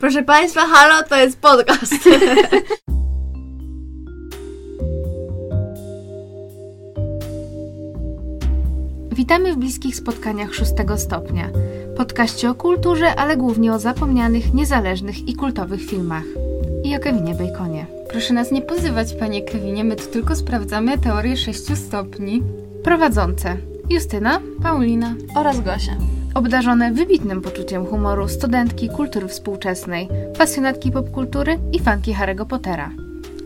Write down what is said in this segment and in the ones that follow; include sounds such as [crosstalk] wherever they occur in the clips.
Proszę Państwa, halo, to jest podcast. [laughs] Witamy w bliskich spotkaniach szóstego stopnia. Podkaście o kulturze, ale głównie o zapomnianych, niezależnych i kultowych filmach. I o Kevinie Baconie. Proszę nas nie pozywać, panie Kevinie, my tu tylko sprawdzamy teorię sześciu stopni. Prowadzące Justyna, Paulina oraz Gosia. Obdarzone wybitnym poczuciem humoru studentki kultury współczesnej, pasjonatki popkultury i fanki Harry'ego Pottera.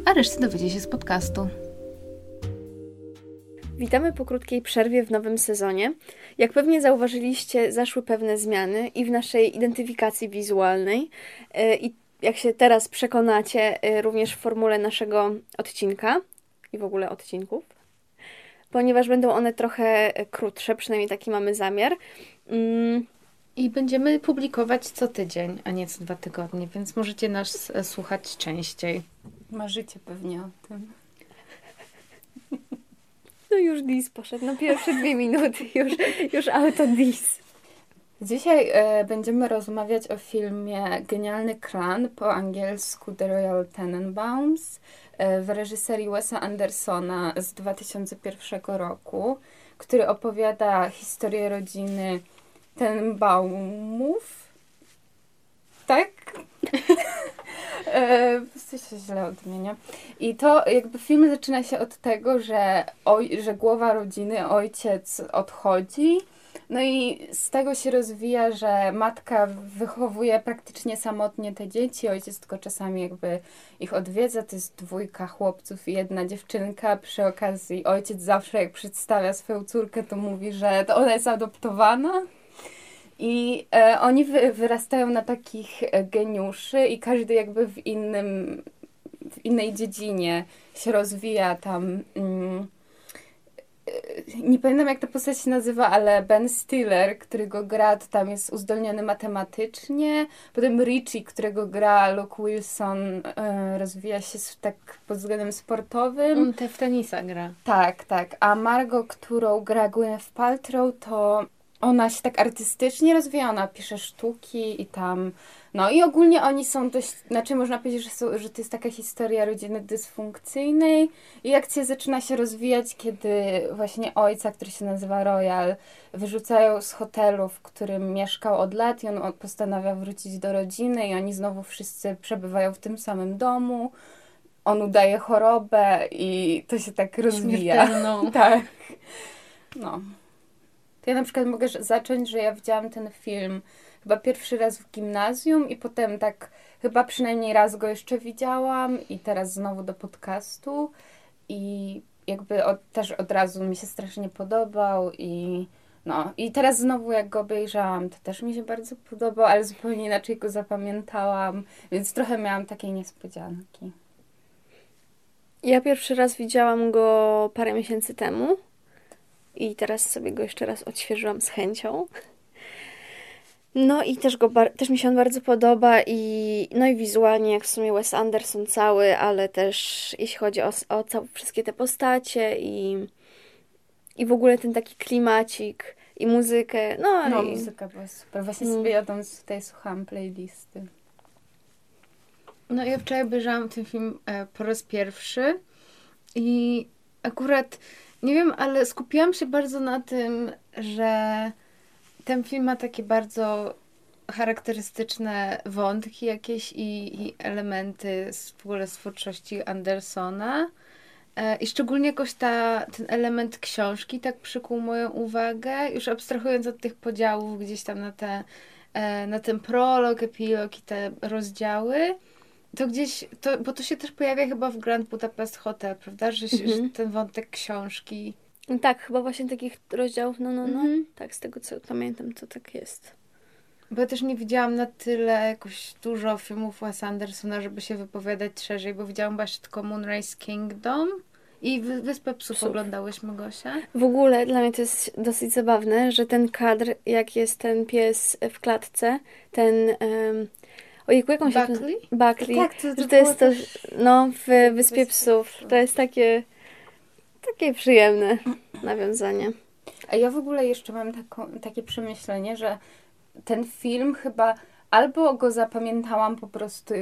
A resztę dowiecie się z podcastu. Witamy po krótkiej przerwie w nowym sezonie. Jak pewnie zauważyliście, zaszły pewne zmiany i w naszej identyfikacji wizualnej, e, i jak się teraz przekonacie, e, również w formule naszego odcinka i w ogóle odcinków, ponieważ będą one trochę krótsze, przynajmniej taki mamy zamiar. Mm. I będziemy publikować co tydzień, a nie co dwa tygodnie, więc możecie nas e, słuchać częściej. Marzycie pewnie o tym. [laughs] No już dis poszedł, no pierwsze dwie minuty, [laughs] już, już auto dis. Dzisiaj e, będziemy rozmawiać o filmie Genialny Klan, po angielsku The Royal Tenenbaums, e, w reżyserii Wesa Andersona z 2001 roku, który opowiada historię rodziny Tenenbaumów. Tak? [laughs] e, się źle odmienia. I to jakby film zaczyna się od tego, że, oj, że głowa rodziny, ojciec odchodzi no i z tego się rozwija, że matka wychowuje praktycznie samotnie te dzieci, ojciec tylko czasami jakby ich odwiedza. To jest dwójka chłopców i jedna dziewczynka. Przy okazji ojciec zawsze jak przedstawia swoją córkę, to mówi, że to ona jest adoptowana. I e, oni wy, wyrastają na takich e, geniuszy i każdy jakby w innym, w innej dziedzinie się rozwija tam. Mm, nie pamiętam jak ta postać się nazywa, ale Ben Stiller, którego gra, to tam jest uzdolniony matematycznie. Potem Richie, którego gra Luke Wilson, e, rozwija się tak pod względem sportowym. On te w tenisa gra. Tak, tak. A Margot, którą gra Gwyneth Paltrow, to ona się tak artystycznie rozwija, ona pisze sztuki i tam no i ogólnie oni są dość, znaczy można powiedzieć, że, są, że to jest taka historia rodziny dysfunkcyjnej i akcja zaczyna się rozwijać, kiedy właśnie ojca, który się nazywa Royal, wyrzucają z hotelu, w którym mieszkał od lat i on postanawia wrócić do rodziny i oni znowu wszyscy przebywają w tym samym domu. On udaje chorobę i to się tak rozwija. [laughs] tak. No. To ja na przykład mogę zacząć, że ja widziałam ten film chyba pierwszy raz w gimnazjum i potem tak chyba przynajmniej raz go jeszcze widziałam i teraz znowu do podcastu i jakby od, też od razu mi się strasznie podobał i no i teraz znowu jak go obejrzałam, to też mi się bardzo podobał, ale zupełnie inaczej go zapamiętałam, więc trochę miałam takiej niespodzianki. Ja pierwszy raz widziałam go parę miesięcy temu i teraz sobie go jeszcze raz odświeżyłam z chęcią. No i też, go też mi się on bardzo podoba i no i wizualnie jak w sumie Wes Anderson cały, ale też jeśli chodzi o, o całe, wszystkie te postacie i, i w ogóle ten taki klimacik i muzykę. No, no i... muzyka była super. Właśnie no. sobie jadąc tutaj słuchałam playlisty. No ja wczoraj obejrzałam ten film e, po raz pierwszy i akurat nie wiem, ale skupiłam się bardzo na tym, że ten film ma takie bardzo charakterystyczne wątki jakieś i, i elementy z, w ogóle z twórczości Andersona. E, I szczególnie jakoś ta, ten element książki tak przykuł moją uwagę, już abstrahując od tych podziałów gdzieś tam na, te, e, na ten prolog, epilog i te rozdziały, to gdzieś, to, bo to się też pojawia chyba w Grand Budapest Hotel, prawda, że, mhm. że ten wątek książki tak, chyba właśnie takich rozdziałów, no, no, no. Mhm. Tak, z tego co pamiętam, to tak jest. Bo ja też nie widziałam na tyle jakoś dużo filmów Wes Andersona, żeby się wypowiadać szerzej, bo widziałam właśnie tylko Moonrise Kingdom i Wyspę Psów, Psów. oglądałyśmy, Gosia. W ogóle dla mnie to jest dosyć zabawne, że ten kadr, jak jest ten pies w klatce, ten... Um, Ojejku, jak on się... Buckley? Buckley. Tak, to, to, to jest to, no, w Wyspie Psów. To jest takie takie przyjemne [clears throat] nawiązanie. A ja w ogóle jeszcze mam taką, takie przemyślenie, że ten film chyba albo go zapamiętałam po prostu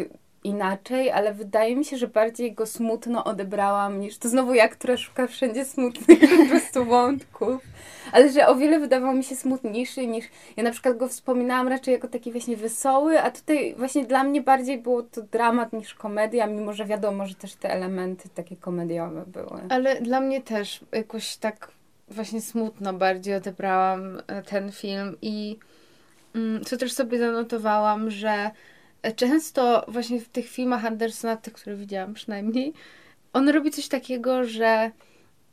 inaczej, ale wydaje mi się, że bardziej go smutno odebrałam niż to znowu jak, która szuka wszędzie smutnych po [laughs] prostu wątków. Ale że o wiele wydawał mi się smutniejszy niż ja na przykład go wspominałam raczej jako taki właśnie wesoły, a tutaj właśnie dla mnie bardziej było to dramat niż komedia, mimo że wiadomo, że też te elementy takie komediowe były. Ale dla mnie też jakoś tak właśnie smutno bardziej odebrałam e, ten film i mm, co też sobie zanotowałam, że często właśnie w tych filmach Andersona, tych, które widziałam przynajmniej, on robi coś takiego, że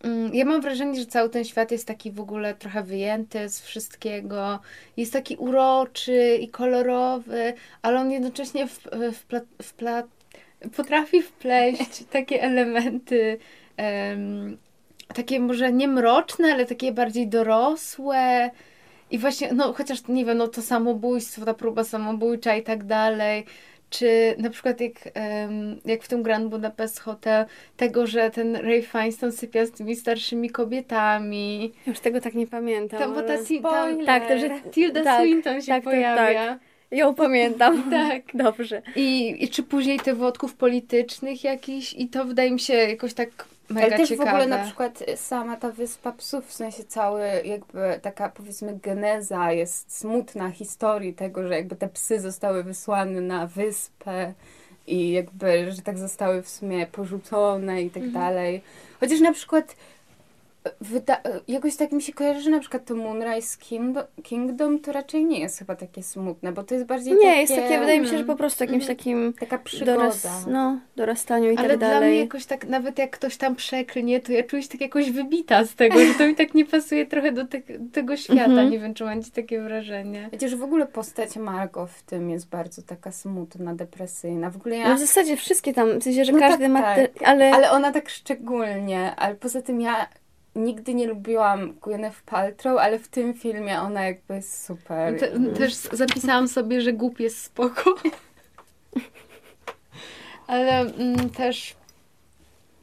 mm, ja mam wrażenie, że cały ten świat jest taki w ogóle trochę wyjęty z wszystkiego. Jest taki uroczy i kolorowy, ale on jednocześnie w, wpla, wpla, potrafi wpleść [laughs] takie elementy um, takie może nie mroczne, ale takie bardziej dorosłe. I właśnie, no chociaż nie wiem, no to samobójstwo, ta próba samobójcza i tak dalej. Czy na przykład jak, jak w tym Grand Budapest Hotel, tego, że ten Ray Feinstein sypia z tymi starszymi kobietami. Już tego tak nie pamiętam. Tam, bo ta, tam, tak, to, że Tilda tak, Swinton się tak, pojawia. Tak, tak. Ją pamiętam. [laughs] tak. Dobrze. I, I czy później te wątków politycznych jakiś i to wydaje mi się jakoś tak Mega Ale też ciekawe. w ogóle na przykład sama ta Wyspa Psów, w sensie cały jakby taka powiedzmy geneza jest smutna historii tego, że jakby te psy zostały wysłane na wyspę i jakby, że tak zostały w sumie porzucone i tak mhm. dalej. Chociaż na przykład Wyda- jakoś tak mi się kojarzy, że na przykład to Moonrise Kingdom, to raczej nie jest chyba takie smutne, bo to jest bardziej Nie, takie... jest takie, wydaje mi się, że po prostu jakimś mm, takim... Taka przygoda. Doraz, no, dorastaniu i Ale tak dalej. Ale dla mnie jakoś tak, nawet jak ktoś tam przeklnie, to ja czuję się tak jakoś wybita z tego, że to mi tak nie pasuje trochę do te tego świata. Mhm. Nie wiem, czy macie takie wrażenie. Że w ogóle postać Margo w tym jest bardzo taka smutna, depresyjna. W ogóle ja... No w zasadzie wszystkie tam, w sensie, że no każdy tak, ma... Tak. Te, ale... ale ona tak szczególnie, ale poza tym ja nigdy nie lubiłam Gwyneth Paltrow, ale w tym filmie ona jakby jest super. Te, też zapisałam sobie, że głup jest spoko. [laughs] ale mm, też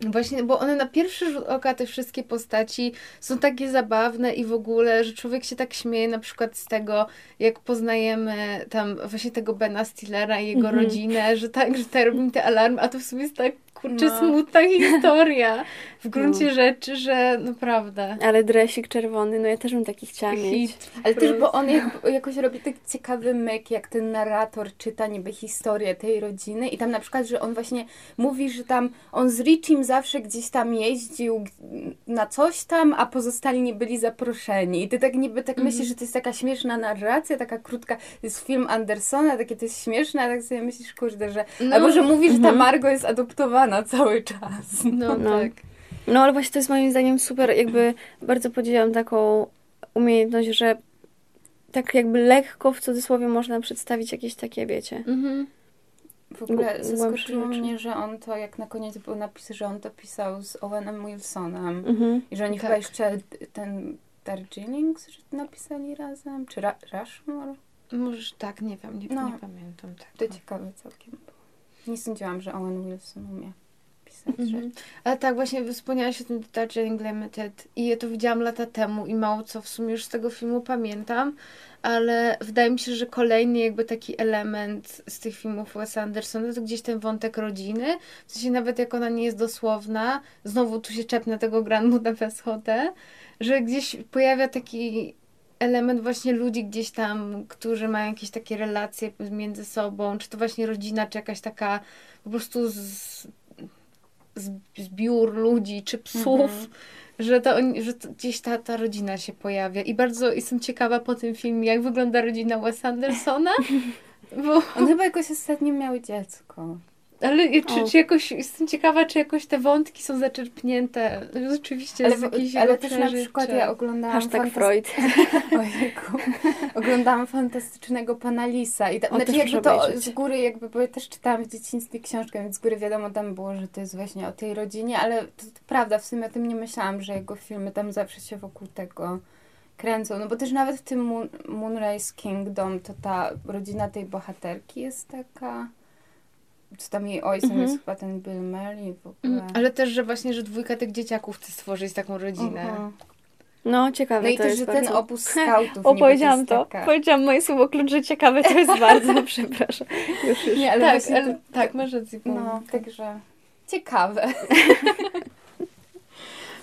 Właśnie, bo one na pierwszy rzut oka, te wszystkie postaci są takie zabawne i w ogóle, że człowiek się tak śmieje na przykład z tego, jak poznajemy tam właśnie tego Bena Stillera i jego mm -hmm. rodzinę, że tak, że te robimy te alarmy, a to w sumie jest tak kurczę no. smutna historia [laughs] w gruncie no. rzeczy, że naprawdę. Ale dresik czerwony, no ja też bym taki chciała mieć. Ale też, bo on jak, jakoś robi taki ciekawy myk, jak ten narrator czyta niby historię tej rodziny i tam na przykład, że on właśnie mówi, że tam on z Richim zawsze gdzieś tam jeździł na coś tam, a pozostali nie byli zaproszeni. I ty tak niby tak mm myślisz, że to jest taka śmieszna narracja, taka krótka, to jest film Andersona, takie to jest śmieszne, a tak sobie myślisz, kurde, że no. albo, że mówi, że ta mhm. Margo jest adoptowana cały czas. No, no tak. No ale właśnie to jest moim zdaniem super, jakby bardzo podziwiam taką umiejętność, że tak jakby lekko w cudzysłowie można przedstawić jakieś takie, wiecie. Mhm. W ogóle zaskoczyło mnie, że on to, jak na koniec był napis, że on to pisał z Owenem Wilsonem mhm. i że oni tak. chyba jeszcze ten Darjeeling napisali razem, czy Ra Rushmore? Może tak, nie wiem, nie, no, nie pamiętam. Tak. To ciekawe całkiem było. Nie sądziłam, że Owen Wilson umie pisać mhm. Ale tak, właśnie wspomniałaś o tym Darjeeling Limited i ja to widziałam lata temu i mało co w sumie już z tego filmu pamiętam, ale wydaje mi się, że kolejny jakby taki element z tych filmów Wes Andersona to gdzieś ten wątek rodziny, w sensie nawet jak ona nie jest dosłowna, znowu tu się czepnę tego Grand Budapest Hotel, że gdzieś pojawia taki element właśnie ludzi gdzieś tam, którzy mają jakieś takie relacje między sobą, czy to właśnie rodzina, czy jakaś taka po prostu z, z, zbiór ludzi, czy psów, mhm. że, to, że to gdzieś ta, ta rodzina się pojawia. I bardzo jestem ciekawa po tym filmie, jak wygląda rodzina Wes Andersona. Bo... On chyba jakoś ostatnio miał dziecko. Ale czy, czy jakoś, jestem ciekawa, czy jakoś te wątki są zaczerpnięte rzeczywiście ale, z jakiejś Ale też na przykład ja oglądałam... Hashtag Freud. [laughs] Ojejku. oglądałam fantastycznego pana Lisa. I ta, znaczy jakby to obejrzeć. z góry jakby, bo ja też czytałam w dzieciństwie książkę, więc z góry wiadomo tam było, że to jest właśnie o tej rodzinie, ale to, to prawda, w sumie o tym nie myślałam, że jego filmy tam zawsze się wokół tego kręcą. No bo też nawet w tym Moon, Moonrise Kingdom to ta rodzina tej bohaterki jest taka czy tam jej ojcem -hmm. jest chyba ten Bill Murray w ogóle. Mm, ale też, że właśnie, że dwójka tych dzieciaków chce stworzyć taką rodzinę. No, ciekawe No i to też, że bardzo... ten obóz skautów O, niby powiedziałam jest to. taka- Powiedziałam moje słowo klucz, że ciekawe to jest bardzo, [laughs] przepraszam. Już, już. Nie, ale tak, właśnie ale, to- tak, masz rację. No, także ciekawe. [laughs]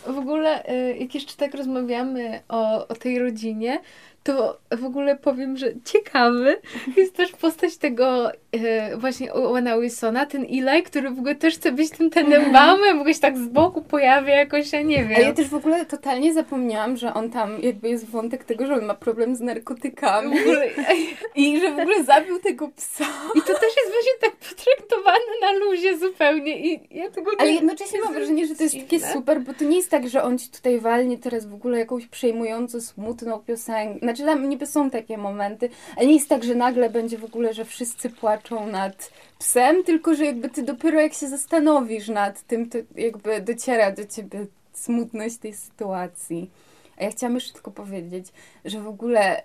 W ogóle, y, jak jeszcze tak rozmawiamy o, o tej rodzinie, to w ogóle powiem, że ciekawy jest też postać tego y, właśnie Owana Wilsona, ten Eli, który w ogóle też chce być tym Tenenbaumem, [laughs] się tak z boku pojawia jakoś, ja nie wiem. Ale ja też w ogóle totalnie zapomniałam, że on tam jakby jest wątek tego, że on ma problem z narkotykami ogóle, [laughs] i że w ogóle zabił tego psa. I to też jest właśnie tak potraktowane na luzie zupełnie i ja tego nie... Ale jednocześnie mam wrażenie, że to jest takie super, bo to nie jest tak, że on ci tutaj walnie teraz w ogóle jakąś przejmująco smutną piosenkę. Znaczy tam niby są takie momenty, ale nie jest tak, że nagle będzie w ogóle, że wszyscy płaczą nad psem, tylko że jakby ty dopiero jak się zastanowisz nad tym, to jakby dociera do ciebie smutność tej sytuacji. A ja chciałam jeszcze tylko powiedzieć, że w ogóle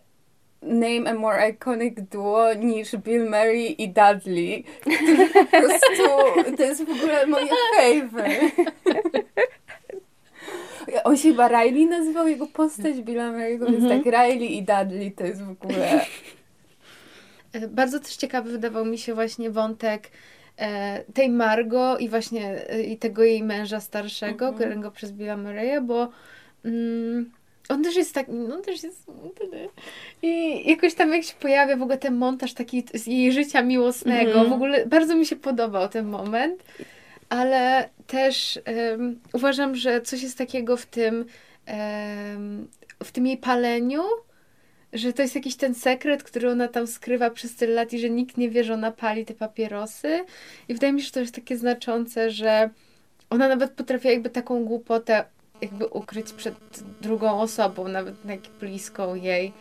name a more iconic duo niż Bill Murray i Dudley. To po prostu to jest w ogóle moje favorite. [laughs] On się chyba Riley nazywał, jego postać Billa Murray'ego, więc Mhm. tak Riley i Dudley to jest w ogóle... E, Bardzo też ciekawy wydawał mi się właśnie wątek e, tej Margo i właśnie e, i tego jej męża starszego, Mhm. którego przez Billa Murray'a, bo mm, on też jest tak, no też jest. I jakoś tam jak się pojawia w ogóle ten montaż taki z jej życia miłosnego, Mhm. w ogóle bardzo mi się podobał ten moment, ale też em, uważam, że coś jest takiego w tym em, w tym jej paleniu, że to jest jakiś ten sekret, który ona tam skrywa przez tyle lat i że nikt nie wie, że ona pali te papierosy. I wydaje mi się, że to jest takie znaczące, że ona nawet potrafi jakby taką głupotę jakby ukryć przed drugą osobą, nawet bliską jej.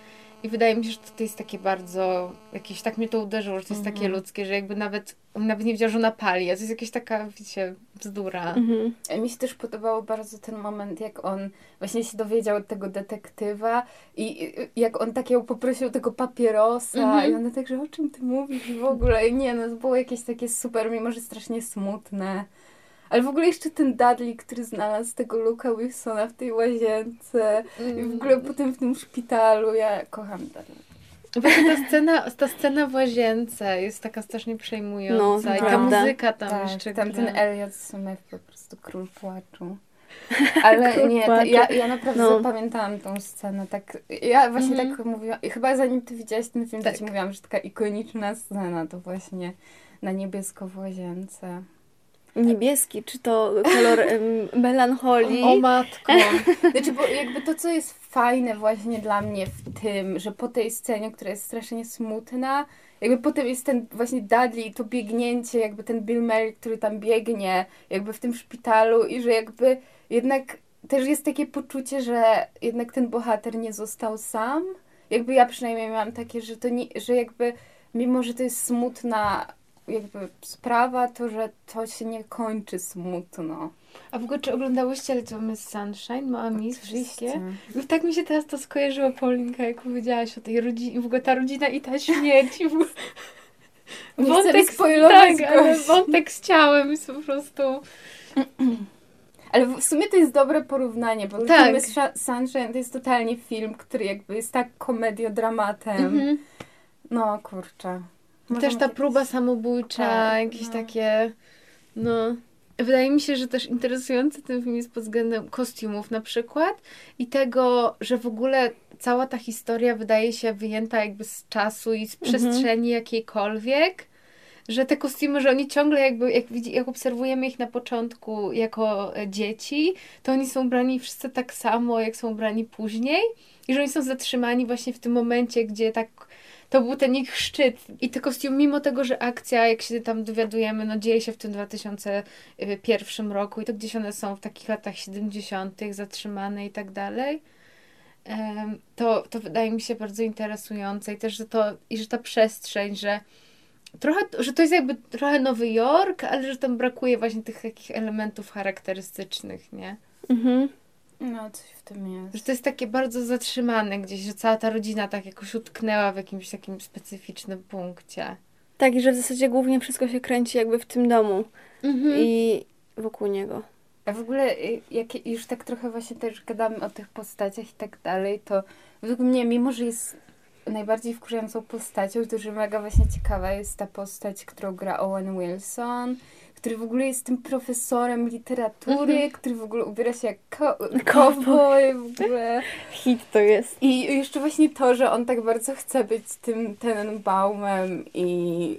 I wydaje mi się, że to jest takie bardzo, jakieś, tak mnie to uderzyło, że to jest takie Mhm. ludzkie, że jakby nawet, on nawet nie wiedział, że ona pali, a to jest jakaś taka, wiecie, bzdura. Mhm. Mi się też podobało bardzo ten moment, jak on właśnie się dowiedział od tego detektywa i i- jak on tak ją poprosił tego papierosa Mhm. i ona tak, że o czym ty mówisz w ogóle? I nie, no to było jakieś takie super, mimo że strasznie smutne. Ale w ogóle jeszcze ten Dudley, który znalazł tego Luka Wilsona w tej łazience i w ogóle potem w tym szpitalu, ja kocham Dudley. Właśnie ta scena, ta scena w łazience jest taka strasznie przejmująca No, i ta prawda. muzyka tam tak, jeszcze tam gra. ten Elliot Smith po prostu król płaczu. Ale [laughs] Król nie, to płaczu. ja, ja naprawdę No. zapamiętałem tą scenę. Tak, ja właśnie Mhm. tak mówiłam, i chyba zanim ty widziałaś ten film, to Tak. ci mówiłam, że taka ikoniczna scena to właśnie na niebiesko w łazience. Niebieski, czy to kolor melancholii? O matko. [laughs] Znaczy, bo jakby to, co jest fajne właśnie dla mnie w tym, że po tej scenie, która jest strasznie smutna, jakby potem jest ten właśnie Dudley i to biegnięcie, jakby ten Bill Murray, który tam biegnie, jakby w tym szpitalu i że jakby jednak też jest takie poczucie, że jednak ten bohater nie został sam. Jakby ja przynajmniej miałam takie, że to nie, że jakby mimo, że to jest smutna jakby sprawa, to że to się nie kończy smutno. A w ogóle czy oglądałyście Little Miss Sunshine? Mała Miss, wszystkie? I tak mi się teraz to skojarzyło, Paulinka, jak powiedziałaś o tej rodzinie, w ogóle ta rodzina i ta [laughs] śmierć. i w ogóle- Nie chcemy spoilować tak, ale wątek z ciałem jest po prostu... [clears throat] Ale w sumie to jest dobre porównanie, bo Tak. Sunshine to jest totalnie film, który jakby jest tak komediodramatem. Mhm. No kurczę. Też ta próba samobójcza, Tak, jakieś no. takie... No... Wydaje mi się, że też interesujący ten film jest pod względem kostiumów na przykład i tego, że w ogóle cała ta historia wydaje się wyjęta jakby z czasu i z Mhm. przestrzeni jakiejkolwiek, że te kostiumy, że oni ciągle jakby, jak, widzi, jak obserwujemy ich na początku jako e, dzieci, to oni są ubrani wszyscy tak samo, jak są ubrani później i że oni są zatrzymani właśnie w tym momencie, gdzie tak to był ten ich szczyt. I te kostiumy, mimo tego, że akcja, jak się tam dowiadujemy, no dzieje się w tym 2001 roku i to gdzieś one są w takich latach 70., zatrzymane i tak dalej. To, to wydaje mi się bardzo interesujące i też, że to, i że ta przestrzeń, że trochę, że to jest jakby trochę Nowy Jork, ale że tam brakuje właśnie tych takich elementów charakterystycznych, nie? Mhm. No, coś w tym Że jest. to jest takie bardzo zatrzymane gdzieś, że cała ta rodzina tak jakoś utknęła w jakimś takim specyficznym punkcie. Tak, i że w zasadzie głównie wszystko się kręci jakby w tym domu Mhm. i wokół niego. A w ogóle, y, jak już tak trochę właśnie też gadamy o tych postaciach i tak dalej, to według mnie, mimo że jest najbardziej wkurzającą postacią, że mega właśnie ciekawa jest ta postać, którą gra Owen Wilson, który w ogóle jest tym profesorem literatury, Mhm. który w ogóle ubiera się jak cowboy w ogóle. Hit to jest. I jeszcze właśnie to, że on tak bardzo chce być tym Tenenbaumem i,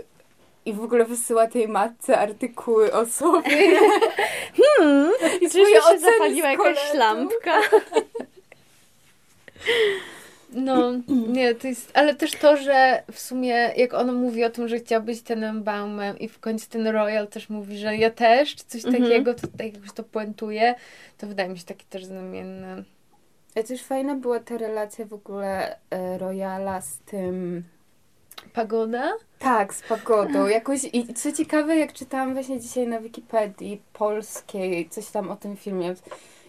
i w ogóle wysyła tej matce artykuły o sobie. [laughs] Hmm, I czy się zapaliła jakaś lampka? [laughs] No, nie, to jest, ale też to, że w sumie jak ona mówi o tym, że chciała być Tenenbaumem i w końcu ten Royal też mówi, że ja też, czy coś Mhm. takiego, to tak jakoś to puentuje, to wydaje mi się takie też znamienne. A też fajna była ta relacja w ogóle e, Royala z tym... Pagoda? Tak, z pagodą. Jakoś, I co ciekawe, jak czytałam właśnie dzisiaj na Wikipedii polskiej coś tam o tym filmie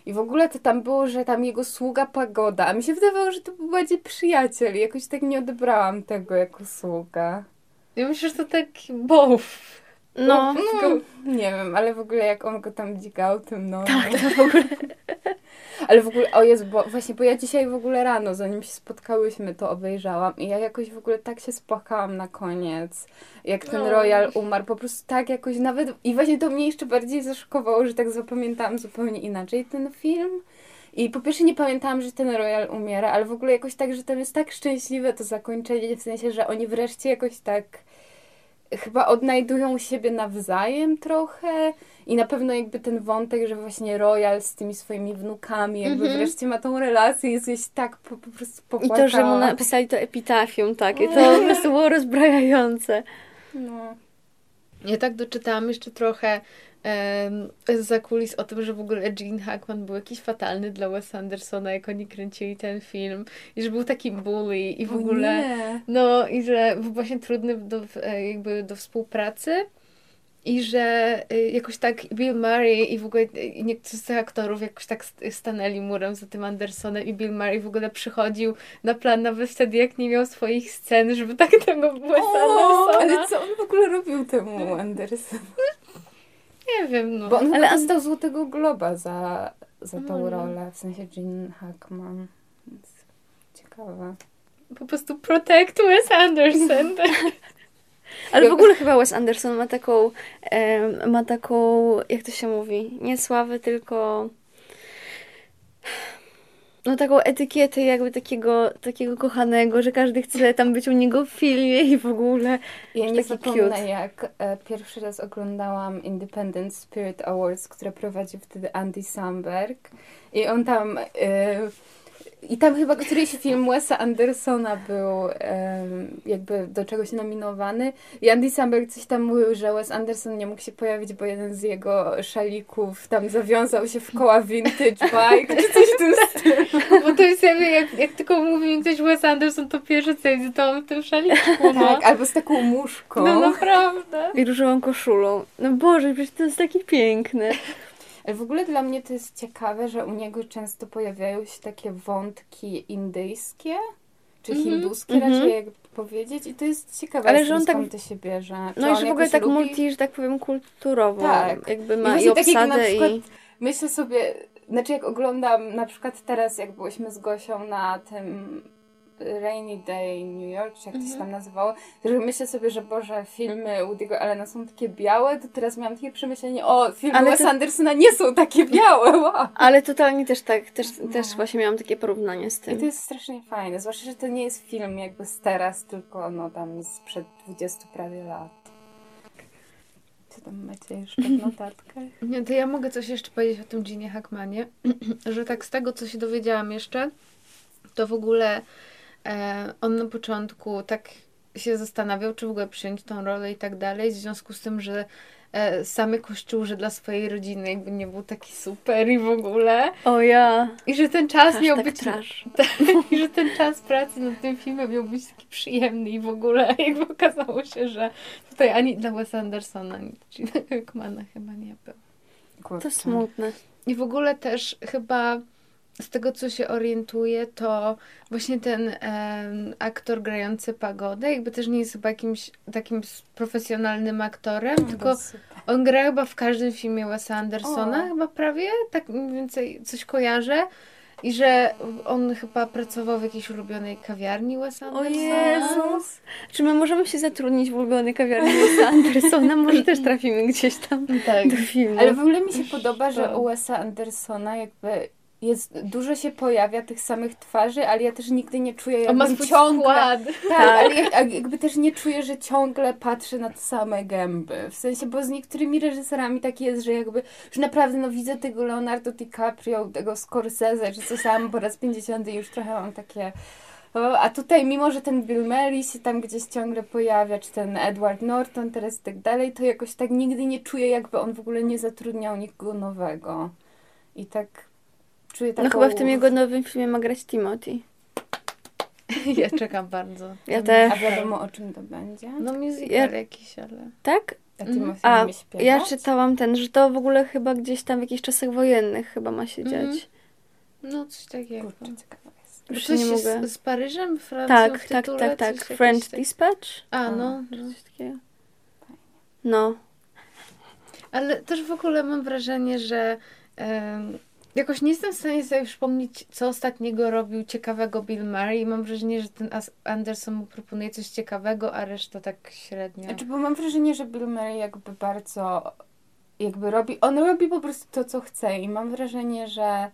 i w ogóle to tam było, że tam jego sługa pagoda, a mi się wydawało, że to był bardziej przyjaciel i jakoś tak nie odebrałam tego jako sługa. Ja myślę, że to tak both. No, No, nie wiem, ale w ogóle jak on go tam dzigał tym, no. tak, to w ogóle. [laughs] Ale w ogóle, o jest, bo właśnie, bo ja dzisiaj w ogóle rano, zanim się spotkałyśmy, to obejrzałam i ja jakoś w ogóle tak się spłakałam na koniec, jak ten No. Royal umarł, po prostu tak jakoś nawet, i właśnie to mnie jeszcze bardziej zaszokowało, że tak zapamiętałam zupełnie inaczej ten film. I po pierwsze nie pamiętałam, że ten Royal umiera, ale w ogóle jakoś tak, że tam jest tak szczęśliwe to zakończenie, w sensie, że oni wreszcie jakoś tak chyba odnajdują siebie nawzajem trochę i na pewno jakby ten wątek, że właśnie Royal z tymi swoimi wnukami jakby Mhm. wreszcie ma tą relację jest gdzieś tak po, po prostu I popłakała. to, że mu napisali to epitafium takie, to po prostu było rozbrajające. No. Ja tak doczytałam jeszcze trochę em, z zakulis o tym, że w ogóle Gene Hackman był jakiś fatalny dla Wes Andersona, jak oni kręcili ten film i że był taki bully i w O ogóle... nie. No i że był właśnie trudny do, e, jakby do współpracy i że e, jakoś tak Bill Murray i w ogóle e, i niektórzy z tych aktorów jakoś tak st- stanęli murem za tym Andersonem i Bill Murray w ogóle przychodził na plan nawet wtedy, jak nie miał swoich scen, żeby tak tego Wes Andersona. ale co on w ogóle robił temu [laughs] Anderson? Nie wiem, no. Bo on Ale dostał Złotego Globa za, za tą No. rolę, w sensie Gene Hackman. Więc ciekawe. Po prostu protect Wes Anderson. [laughs] Ale w ogóle chyba Wes Anderson ma taką, em, ma taką, jak to się mówi, nie sławę, tylko no taką etykietę jakby takiego, takiego kochanego, że każdy chce tam być u niego w filmie i w ogóle. Ja nie zapomnę, cute. jak e, pierwszy raz oglądałam Independent Spirit Awards, które prowadził wtedy Andy Samberg. I on tam. E, I tam chyba któryś film Wesa Andersona był e, jakby do czegoś nominowany. I Andy Samberg coś tam mówił, że Wes Anderson nie mógł się pojawić, bo jeden z jego szalików tam zawiązał się w koła vintage bike, czy coś w tym stylu. Bo to jest jakby, jak, jak tylko mówi mi ktoś Wes Anderson, to pierwsze co jest to on w tym szaliczku, no. Tak, albo z taką muszką. No naprawdę. I różową koszulą. No Boże, przecież to jest takie piękne. Ale w ogóle dla mnie to jest ciekawe, że u niego często pojawiają się takie wątki indyjskie, czy Mhm, hinduskie mhm. raczej, jakby powiedzieć. I to jest ciekawe, Ale że on tak- skąd to się bierze. Czy No i że w ogóle tak lubi... multi, że tak powiem, kulturowo. Tak. Jakby I ma i, właśnie tak jak na obsadę przykład i... Myślę sobie, znaczy jak oglądam na przykład teraz, jak byłyśmy z Gosią na tym Rainy Day New York, czy jak to się Mhm. tam nazywało, że myślę sobie, że Boże, filmy Woody'ego Allena są takie białe, to teraz miałam takie przemyślenie, o, filmy Ale Wes to- Andersona nie są takie białe, wow. Ale totalnie też tak, też, No. też właśnie miałam takie porównanie z I tym. to jest strasznie fajne, zwłaszcza, że to nie jest film jakby z teraz, tylko no tam sprzed 20 prawie lat. Co tam macie jeszcze [laughs] w notatkach? Nie, to ja mogę coś jeszcze powiedzieć o tym Ginie Hackmanie, [clears throat] że tak z tego, co się dowiedziałam jeszcze, to w ogóle on na początku tak się zastanawiał, czy w ogóle przyjąć tą rolę i tak dalej, w związku z tym, że e, sam jakoś czuł, że dla swojej rodziny jakby nie był taki super i w ogóle. O ja. I że ten czas Aż miał tak być... trash. [laughs] I że ten czas pracy nad tym filmem miał być taki przyjemny i w ogóle [laughs] jakby okazało się, że tutaj ani dla Wes Andersona, ani Gina Hackmana chyba nie był. To smutne. I w ogóle też chyba z tego, co się orientuję, to właśnie ten em, aktor grający Pagodę jakby też nie jest chyba jakimś takim profesjonalnym aktorem, tylko Super. on gra chyba w każdym filmie Wesa Andersona, O. chyba prawie, tak mniej więcej coś kojarzę. I że on chyba pracował w jakiejś ulubionej kawiarni Wesa O Andersona. Jezus! Czy my możemy się zatrudnić w ulubionej kawiarni Wesa Andersona? Może też trafimy gdzieś tam Tak. do filmu. Ale w ogóle mi się podoba, że to- u Wesa Andersona jakby jest, dużo się pojawia tych samych twarzy, ale ja też nigdy nie czuję On ma jakbym ciągle... skład. Tak, ale ja- a jakby też nie czuję, że ciągle patrzę na te same gęby. W sensie, bo z niektórymi reżyserami tak jest, że jakby, że naprawdę no widzę tego Leonardo DiCaprio, tego Scorsese, czy coś tam po raz 50 i już trochę mam takie... O, a tutaj, mimo że ten Bill Murray się tam gdzieś ciągle pojawia, czy ten Edward Norton teraz i tak dalej, to jakoś tak nigdy nie czuję, jakby on w ogóle nie zatrudniał nikogo nowego. I tak czuję taką... No chyba w tym jego nowym filmie ma grać Timothy. [laughs] Ja czekam bardzo. Ja też. A wiadomo o czym to będzie? No musical Ja- jakiś, ale... Tak? A Mhm. Timothy A, śpiewać? ja czytałam ten, że to w ogóle chyba gdzieś tam w jakichś czasach wojennych chyba ma się Mhm. dziać. No coś takiego. Kurczę, ciekawa jest. Już Coś nie mogę. z Paryżem, Francją Tak, w tak, tak, tak. Jakieś French tak- Dispatch? A, no. No. coś takiego. No. Ale też w ogóle mam wrażenie, że jakoś nie jestem w stanie sobie przypomnieć, co ostatniego robił ciekawego Bill Murray. Mam wrażenie, że ten Anderson mu proponuje coś ciekawego, a reszta tak średnio. Znaczy, bo mam wrażenie, że Bill Murray jakby bardzo jakby robi, on robi po prostu to, co chce i mam wrażenie, że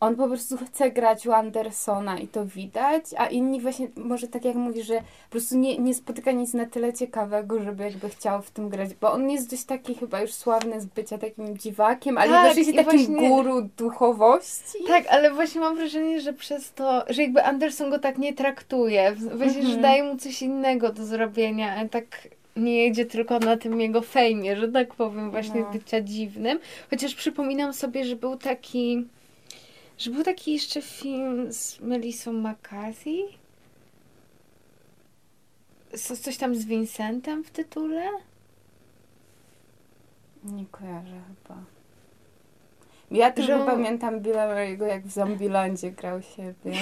on po prostu chce grać u Andersona i to widać, a inni właśnie, może tak jak mówisz, że po prostu nie, nie spotyka nic na tyle ciekawego, żeby jakby chciał w tym grać, bo on jest dość taki chyba już sławny z bycia takim dziwakiem, ale Tak, jednocześnie takim właśnie- guru duchowości. Tak, ale właśnie mam wrażenie, że przez to, że jakby Anderson go tak nie traktuje, właśnie, że Mhm. daje mu coś innego do zrobienia, a tak nie jedzie tylko na tym jego fejmie, że tak powiem, właśnie No. bycia dziwnym. Chociaż przypominam sobie, że był taki, że był taki jeszcze film z Melissą McCarthy. Co- Coś tam z Vincentem w tytule? Nie kojarzę chyba. Ja tylko Że pamiętam Billa Murray'ego, jak w Zombielandzie grał siebie. [laughs]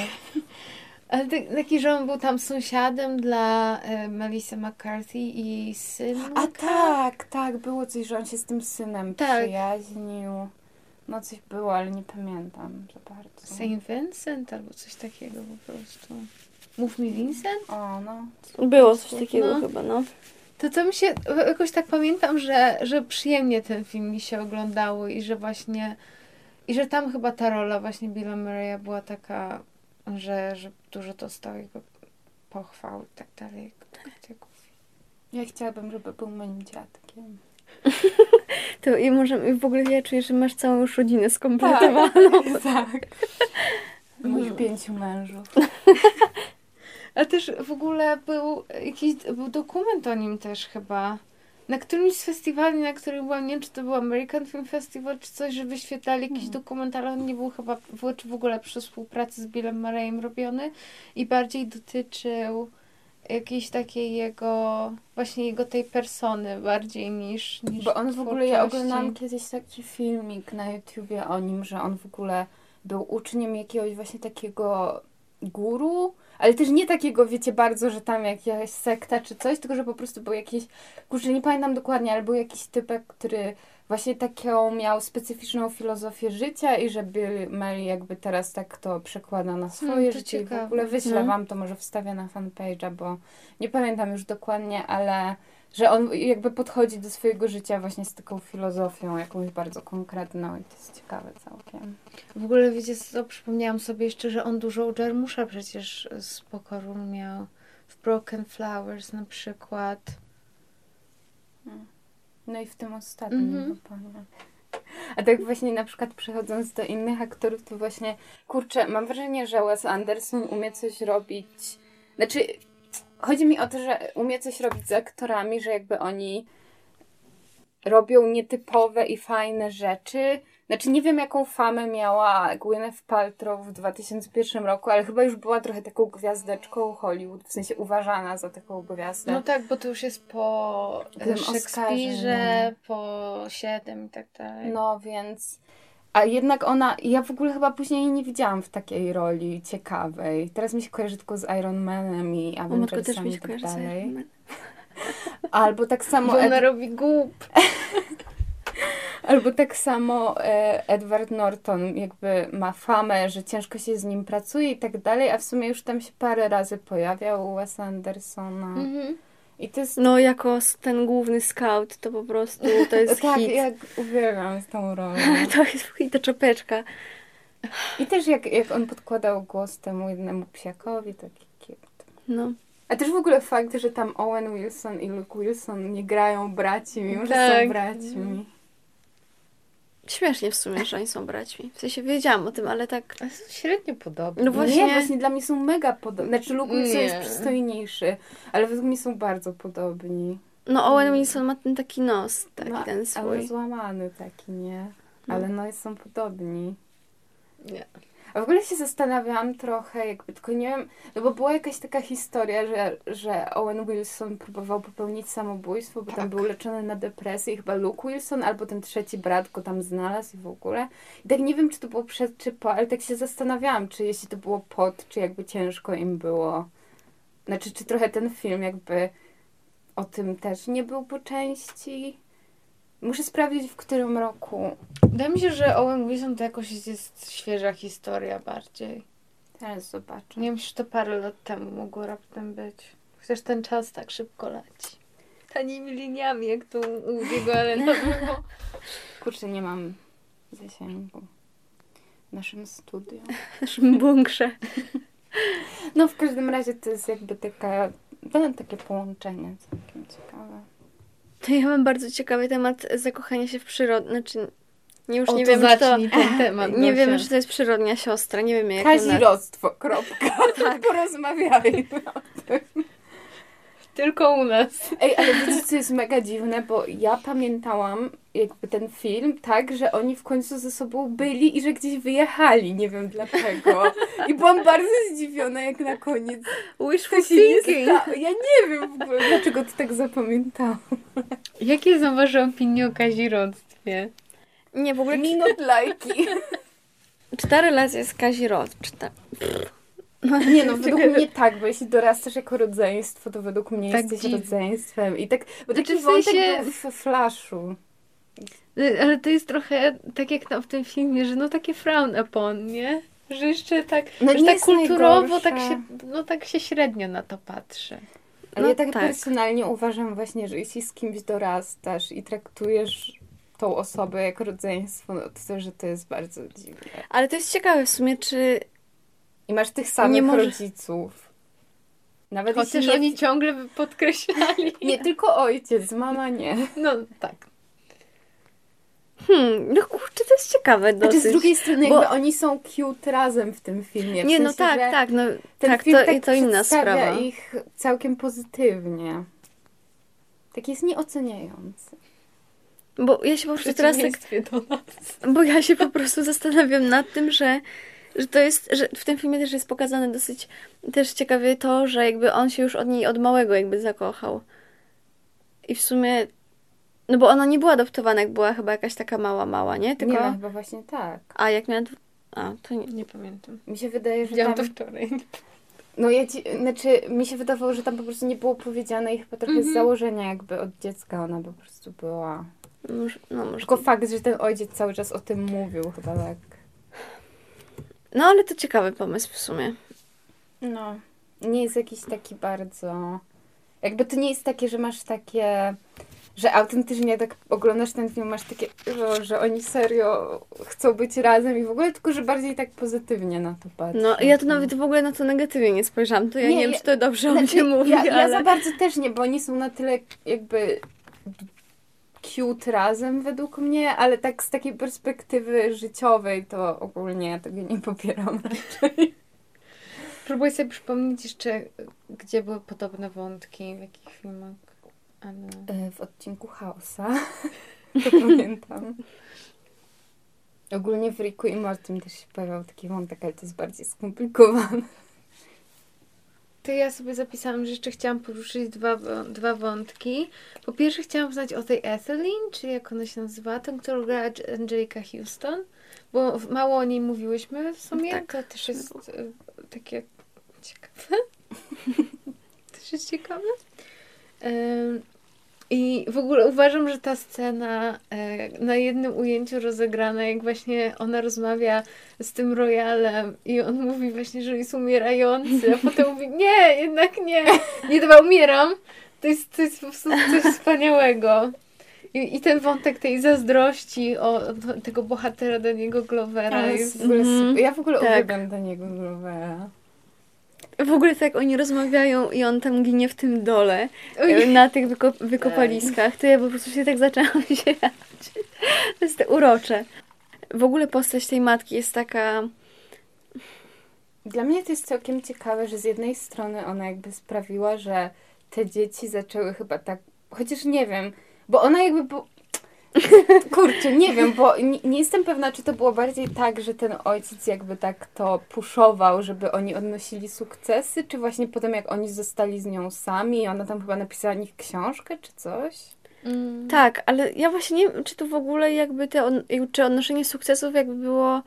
Ale tak- taki, że on był tam sąsiadem dla e, Melissy McCarthy i synka. A tak, tak, było coś, że on się z tym synem Tak. przyjaźnił. No coś było, ale nie pamiętam za bardzo. Saint Vincent albo coś takiego po prostu. Mów mi Vincent? O, no. Było coś takiego No. chyba, no. To co mi się, jakoś tak pamiętam, że, że przyjemnie ten film mi się oglądało i że właśnie, i że tam chyba ta rola właśnie Billa Murraya była taka, że, że dużo dostał jego pochwał i tak dalej. Ja chciałabym, żeby był moim dziadkiem. [laughs] To i może i w ogóle ja czuję, że masz całą już rodzinę skompletowaną. tak. [laughs] Moich pięciu mężów. [laughs] A też w ogóle był jakiś był dokument o nim też chyba. Na którymś z festiwali, na którym byłam, nie wiem czy to był American Film Festival, czy coś, że wyświetlali jakiś dokument, ale on nie był chyba, w, czy w ogóle przy współpracy z Billem Murrayem robiony i bardziej dotyczył jakiejś takiej jego, właśnie jego tej persony bardziej niż, niż Bo on w ogóle, ja oglądałam kiedyś taki filmik na YouTubie o nim, że on w ogóle był uczniem jakiegoś właśnie takiego guru, ale też nie takiego, wiecie, bardzo, że tam jakaś sekta czy coś, tylko że po prostu był jakiś, kurczę, nie pamiętam dokładnie, ale był jakiś typek, który właśnie taką miał specyficzną filozofię życia i że Bill Murray jakby teraz tak to przekłada na swoje Hmm, życie i w ciekawe. ogóle wyślę No. wam to, może wstawię na fanpage'a, bo nie pamiętam już dokładnie, ale że on jakby podchodzi do swojego życia właśnie z taką filozofią jakąś bardzo konkretną i to jest ciekawe całkiem. W ogóle wiecie co, przypomniałam sobie jeszcze, że on dużo u Jarmusza przecież z pokoru miał. W Broken Flowers na przykład. No i w tym ostatnim chyba, nie? A tak właśnie na przykład przechodząc do innych aktorów, to właśnie, kurczę, mam wrażenie, że Wes Anderson umie coś robić, znaczy, chodzi mi o to, że umie coś robić z aktorami, że jakby oni robią nietypowe i fajne rzeczy. Znaczy nie wiem jaką famę miała Gwyneth Paltrow w 2001 roku, ale chyba już była trochę taką gwiazdeczką Hollywood, w sensie uważana za taką gwiazdę. No tak, bo to już jest po Tym Szekspirze, Oscarze, po 7 i tak dalej. No więc. A jednak ona, ja w ogóle chyba później jej nie widziałam w takiej roli ciekawej. Teraz mi się kojarzy tylko z Iron Manem i O matko, też Avengersami mi i tak dalej. Albo tak samo... Bo ona Ed- robi głup. [laughs] Albo tak samo e, Edward Norton jakby ma famę, że ciężko się z nim pracuje i tak dalej, a w sumie już tam się parę razy pojawiał u Wesa Andersona. Mhm. I to jest... No, jako ten główny scout, to po prostu, to jest [laughs] tak, hit. jak uwielbiam z tą rolą. [laughs] To jest hit, ta czapeczka. I też jak, jak on podkładał głos temu jednemu psiakowi, taki cute. No. A też w ogóle fakt, że tam Owen Wilson i Luke Wilson nie grają braci, mimo że Tak. są braćmi. Śmiesznie w sumie, że oni są braćmi. W sensie wiedziałam o tym, ale tak... Ale są średnio podobne. No właśnie. Nie, właśnie dla mnie są mega podobni. Znaczy Luke Wilson jest przystojniejszy, ale według mnie są bardzo podobni. No, Owen Wilson ma ten taki nos, taki no, ten ale swój. złamany taki, nie? No. Ale no są podobni. Nie. A w ogóle się zastanawiałam trochę, jakby tylko nie wiem, no bo była jakaś taka historia, że, że Owen Wilson próbował popełnić samobójstwo, bo tam był leczony na depresję i chyba Luke Wilson albo ten trzeci brat go tam znalazł i w ogóle. I tak nie wiem, czy to było przed czy po, ale tak się zastanawiałam, czy jeśli to było pod, czy jakby ciężko im było. Znaczy, czy trochę ten film jakby o tym też nie był po części. Muszę sprawdzić, w którym roku. Wydaje mi się, że Owen Wilson to jakoś jest świeża historia bardziej. Teraz zobaczę. Nie wiem, czy to parę lat temu mogło raptem być. Chociaż ten czas tak szybko leci. Tanimi liniami, jak tu u Diego Allena [laughs] było. Kurczę, nie mam zasięgu w naszym studiu. W naszym bunkrze. No w każdym razie to jest jakby taka, takie połączenie całkiem ciekawe. To ja mam bardzo ciekawy temat zakochania się w przyrodzie. Znaczy, nie już O, nie to wiem, czy to... ten [laughs] temat. Nie Gosia. wiem, czy to jest przyrodnia siostra. Nie wiem, jak ona... Kazirodztwo, kropka. [laughs] Tak. Porozmawiajmy. Tylko u nas. Ej, ale wiecie, co jest mega dziwne, bo ja pamiętałam jakby ten film tak, że oni w końcu ze sobą byli i że gdzieś wyjechali, nie wiem dlaczego. I byłam bardzo zdziwiona, jak na koniec Wishful to się nie. Ja nie wiem w ogóle, dlaczego to tak zapamiętałam. Jakie są wasze opinie o kazirodztwie? Nie, w ogóle Minut lajki. czy ta relacja jest Kazirod? Czy ta... Nie no, [laughs] według mnie tak, bo jeśli dorastasz jako rodzeństwo, to według mnie Tak jesteś rodzeństwem. I tak, bo taki Znaczy, w wątek sensie- był w flaszu. Y, Ale to jest trochę tak jak tam w tym filmie, że no takie frown upon, nie? Że jeszcze tak, No że tak kulturowo tak się, no tak się średnio na to patrzy. Ale No ja tak, tak. personalnie uważam właśnie, że jeśli z kimś dorastasz i traktujesz tą osobę jako rodzeństwo, no to, że to jest bardzo dziwne. Ale to jest ciekawe w sumie, czy... I masz tych samych Nie może- rodziców. Nawet Chociaż jeśli nie, oni ciągle by podkreślali. [laughs] nie tylko ojciec, mama nie. No tak. Hmm, no kurczę, to jest ciekawe Znaczy dosyć. z drugiej strony bo- jakby oni są cute razem w tym filmie. W Nie, no sensie, tak, że tak, no Ten tak, film to, tak i to inna sprawa. ich całkiem pozytywnie. Tak jest nieoceniający. Bo ja się po prostu teraz tak, do nas. bo ja się po prostu zastanawiam nad tym, że, że to jest, że w tym filmie też jest pokazane dosyć też ciekawie to, że jakby on się już od niej od małego jakby zakochał. I w sumie, no bo ona nie była adoptowana, jak była chyba jakaś taka mała, mała, nie? Tylko, Nie, no chyba właśnie tak. a jak miała, a to nie, Nie pamiętam. Mi się wydaje, że Widziałam tam... to wczoraj. No ja ci... Znaczy, mi się wydawało, że tam po prostu nie było powiedziane i chyba trochę Mhm. z założenia jakby od dziecka ona po prostu była. może, no może. Tylko fakt, że ten ojciec cały czas o tym mówił chyba tak. No ale to ciekawy pomysł w sumie. No. Nie jest jakiś taki bardzo... Jakby to nie jest takie, że masz takie... Że autentycznie tak oglądasz ten film, masz takie, że, że oni serio chcą być razem i w ogóle, tylko że bardziej tak pozytywnie na to patrzą. No ja to nawet w ogóle na to negatywnie nie spojrzałam, to ja nie, Nie, wiem, ja- czy to dobrze o Znaczy, mnie mówi, ja, ja ale... za bardzo też nie, bo oni są na tyle jakby cute razem według mnie, ale tak z takiej perspektywy życiowej to ogólnie ja tego nie popieram [laughs] raczej. Próbuję sobie przypomnieć jeszcze, gdzie były podobne wątki, w jakich filmach. Ale... W odcinku Chaosa, [laughs] to pamiętam. Ogólnie w Riku i Mortym też się pojawiał taki wątek, ale to jest bardziej skomplikowane. To ja sobie zapisałam, że jeszcze chciałam poruszyć dwa, dwa wątki. Po pierwsze chciałam znać o tej Ethelyn, czy jak ona się nazywa, tą, którą gra Ange- Angelica Houston, bo mało o niej mówiłyśmy w sumie, Tak. to też jest e, takie ciekawe. [laughs] też jest ciekawe. I w ogóle uważam, że ta scena e, na jednym ujęciu rozegrana, jak właśnie ona rozmawia z tym royalem i on mówi właśnie, że jest umierający, a potem mówi, [laughs] nie, jednak nie, nie dobra, umieram. To jest, to jest po prostu coś [laughs] wspaniałego. I, I ten wątek tej zazdrości o, tego bohatera Daniego Glovera jest... w ogóle Mhm. super. Ja w ogóle Tak. uwielbiam Daniego Glovera. W ogóle tak oni rozmawiają i on tam ginie w tym dole, e, na tych wyko- wykopaliskach, to ja po prostu się tak zaczęłam [laughs] się To jest urocze. W ogóle postać tej matki jest taka... Dla mnie to jest całkiem ciekawe, że z jednej strony ona jakby sprawiła, że te dzieci zaczęły chyba tak, chociaż nie wiem, bo ona jakby po... Kurczę, nie wiem, bo nie, nie jestem pewna, czy to było bardziej tak, że ten ojciec jakby tak to puszował, żeby oni odnosili sukcesy, czy właśnie potem jak oni zostali z nią sami i ona tam chyba napisała nich książkę, czy coś? Mm. Tak, ale ja właśnie nie wiem, czy to w ogóle jakby te, on, czy odnoszenie sukcesów jakby było...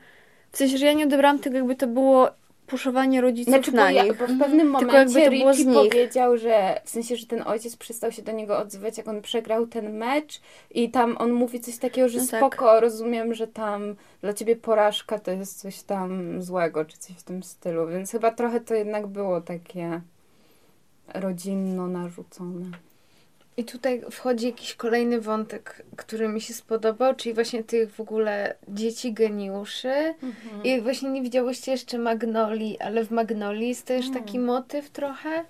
W sensie, że ja nie odebrałam tego, jakby to było puszowanie rodziców Znaczy, bo, na ja, nich. bo w pewnym Tylko momencie Richie powiedział, że w sensie, że ten ojciec przestał się do niego odzywać, jak on przegrał ten mecz i tam on mówi coś takiego, że No tak. spoko, rozumiem, że tam dla ciebie porażka to jest coś tam złego, czy coś w tym stylu, więc chyba trochę to jednak było takie rodzinno narzucone. I tutaj wchodzi jakiś kolejny wątek, który mi się spodobał, czyli właśnie tych w ogóle dzieci geniuszy. Mhm. I właśnie nie widziałyście jeszcze Magnolii, ale w Magnolii jest też Mm. taki motyw trochę,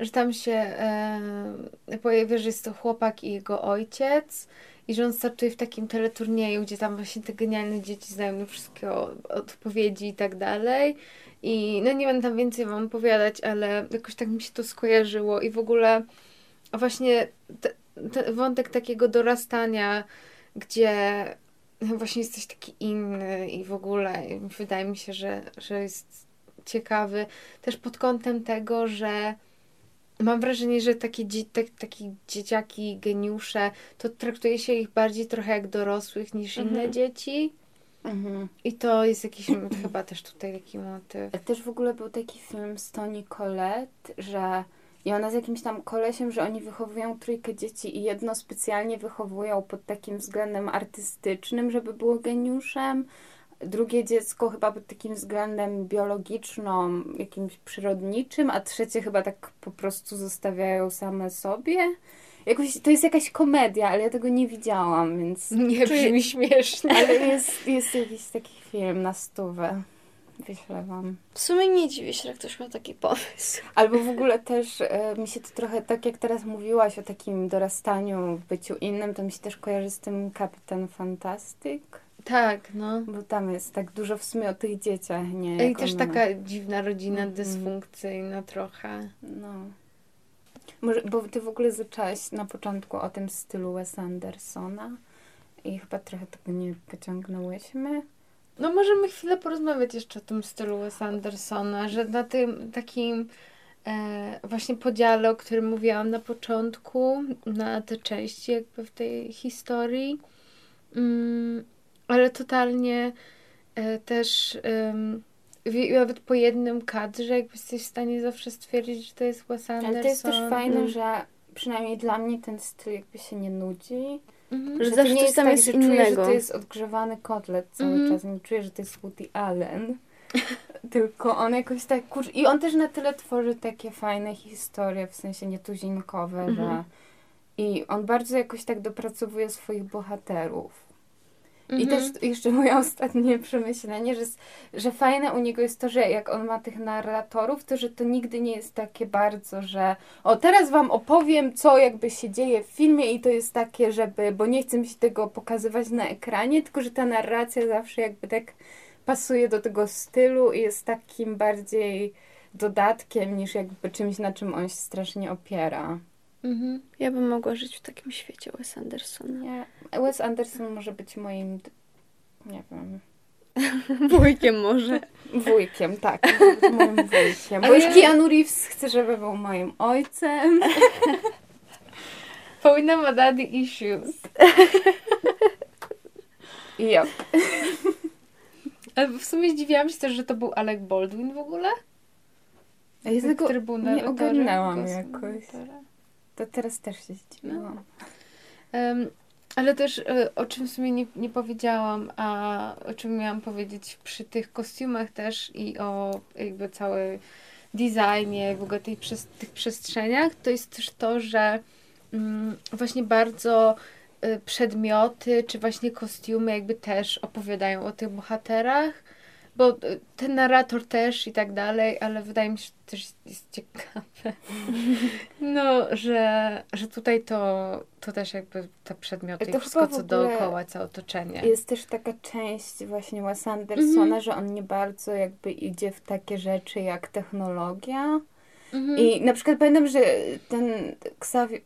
że tam się e, pojawia, że jest to chłopak i jego ojciec i że on startuje w takim teleturnieju, gdzie tam właśnie te genialne dzieci znają wszystkie odpowiedzi i tak dalej. I no nie będę tam więcej wam opowiadać, ale jakoś tak mi się to skojarzyło i w ogóle właśnie te, te wątek takiego dorastania, gdzie właśnie jesteś taki inny i w ogóle wydaje mi się, że, że jest ciekawy też pod kątem tego, że mam wrażenie, że takie, dzie- tak, takie dzieciaki, geniusze, to traktuje się ich bardziej trochę jak dorosłych niż inne Mhm. dzieci. Mhm. I to jest jakiś chyba też tutaj taki motyw. Też w ogóle był taki film z Toni Collette, że i ona z jakimś tam kolesiem, że oni wychowują trójkę dzieci i jedno specjalnie wychowują pod takim względem artystycznym, żeby było geniuszem. Drugie dziecko chyba pod takim względem biologiczną, jakimś przyrodniczym, a trzecie chyba tak po prostu zostawiają same sobie. Jakoś, to jest jakaś komedia, ale ja tego nie widziałam, więc... Nie brzmi śmiesznie. Ale jest, jest jakiś taki film na stówę. Wyślę wam. W sumie nie dziwię się, że ktoś ma taki pomysł. [laughs] Albo w ogóle też e, mi się to trochę, tak jak teraz mówiłaś o takim dorastaniu, byciu innym, to mi się też kojarzy z tym Kapitan Fantastic, Tak, no. bo tam jest tak dużo w sumie o tych dzieciach, nie? I jak też one- taka dziwna rodzina, Mhm. dysfunkcyjna trochę. No. Może, bo ty w ogóle zaczęłaś na początku o tym stylu Wes Andersona i chyba trochę tego nie pociągnęłyśmy. No możemy chwilę porozmawiać jeszcze o tym stylu Wes Andersona, że na tym takim e, właśnie podziale, o którym mówiłam na początku, na te części jakby w tej historii, mm, ale totalnie e, też wi- nawet po jednym kadrze jakby jesteś w stanie zawsze stwierdzić, że to jest Wes Anderson. Ale to jest też fajne, Mm. że przynajmniej dla mnie ten styl jakby się nie nudzi. Mhm. Że Że zawsze nie jest tak, jest że czuję, że innego. to jest odgrzewany kotlet cały Mhm. czas. Nie czuję, że to jest Woody Allen. [laughs] Tylko on jakoś tak kurz... I on też na tyle tworzy takie fajne historie, w sensie nietuzinkowe, Mhm. że... I on bardzo jakoś tak dopracowuje swoich bohaterów. I Mhm. też jeszcze [laughs] moje ostatnie przemyślenie, że, że fajne u niego jest to, że jak on ma tych narratorów, to że to nigdy nie jest takie bardzo, że o teraz wam opowiem, co jakby się dzieje w filmie i to jest takie, żeby, bo nie chcę mi się tego pokazywać na ekranie, tylko że ta narracja zawsze jakby tak pasuje do tego stylu i jest takim bardziej dodatkiem niż jakby czymś, na czym on się strasznie opiera. Mhm. Ja bym mogła żyć w takim świecie Wes Andersona. Nie. Wes Anderson może być moim, nie wiem, [laughs] Wujkiem może. [laughs] Wujkiem, tak. Moim [laughs] wujkiem. Bo już Keanu Reeves chce, żeby był moim ojcem. Paulina ma daddy issues. Yep. Ale w sumie zdziwiłam się też, że to był Alec Baldwin w ogóle. Ja tego nie ogarnęłam jakoś. To teraz też się zdziwiłam. Em, ale też e, o czym w sumie nie, nie powiedziałam, a o czym miałam powiedzieć przy tych kostiumach też i o jakby całej designie, w ogóle tej, przes- tych przestrzeniach, to jest też to, że mm, właśnie bardzo y, przedmioty, czy właśnie kostiumy jakby też opowiadają o tych bohaterach, bo y, ten narrator też i tak dalej, ale wydaje mi się, że to też jest ciekawe. [laughs] No, że, że tutaj to, to też jakby te przedmioty To i wszystko, co dookoła, całe otoczenie. Jest też taka część właśnie Wes Andersona, Mhm. że on nie bardzo jakby idzie w takie rzeczy jak technologia. Mhm. I na przykład pamiętam, że ten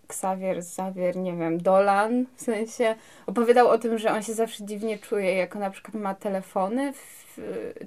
Xavier, Xavier, nie wiem, Dolan w sensie opowiadał o tym, że on się zawsze dziwnie czuje, jako na przykład ma telefony, w,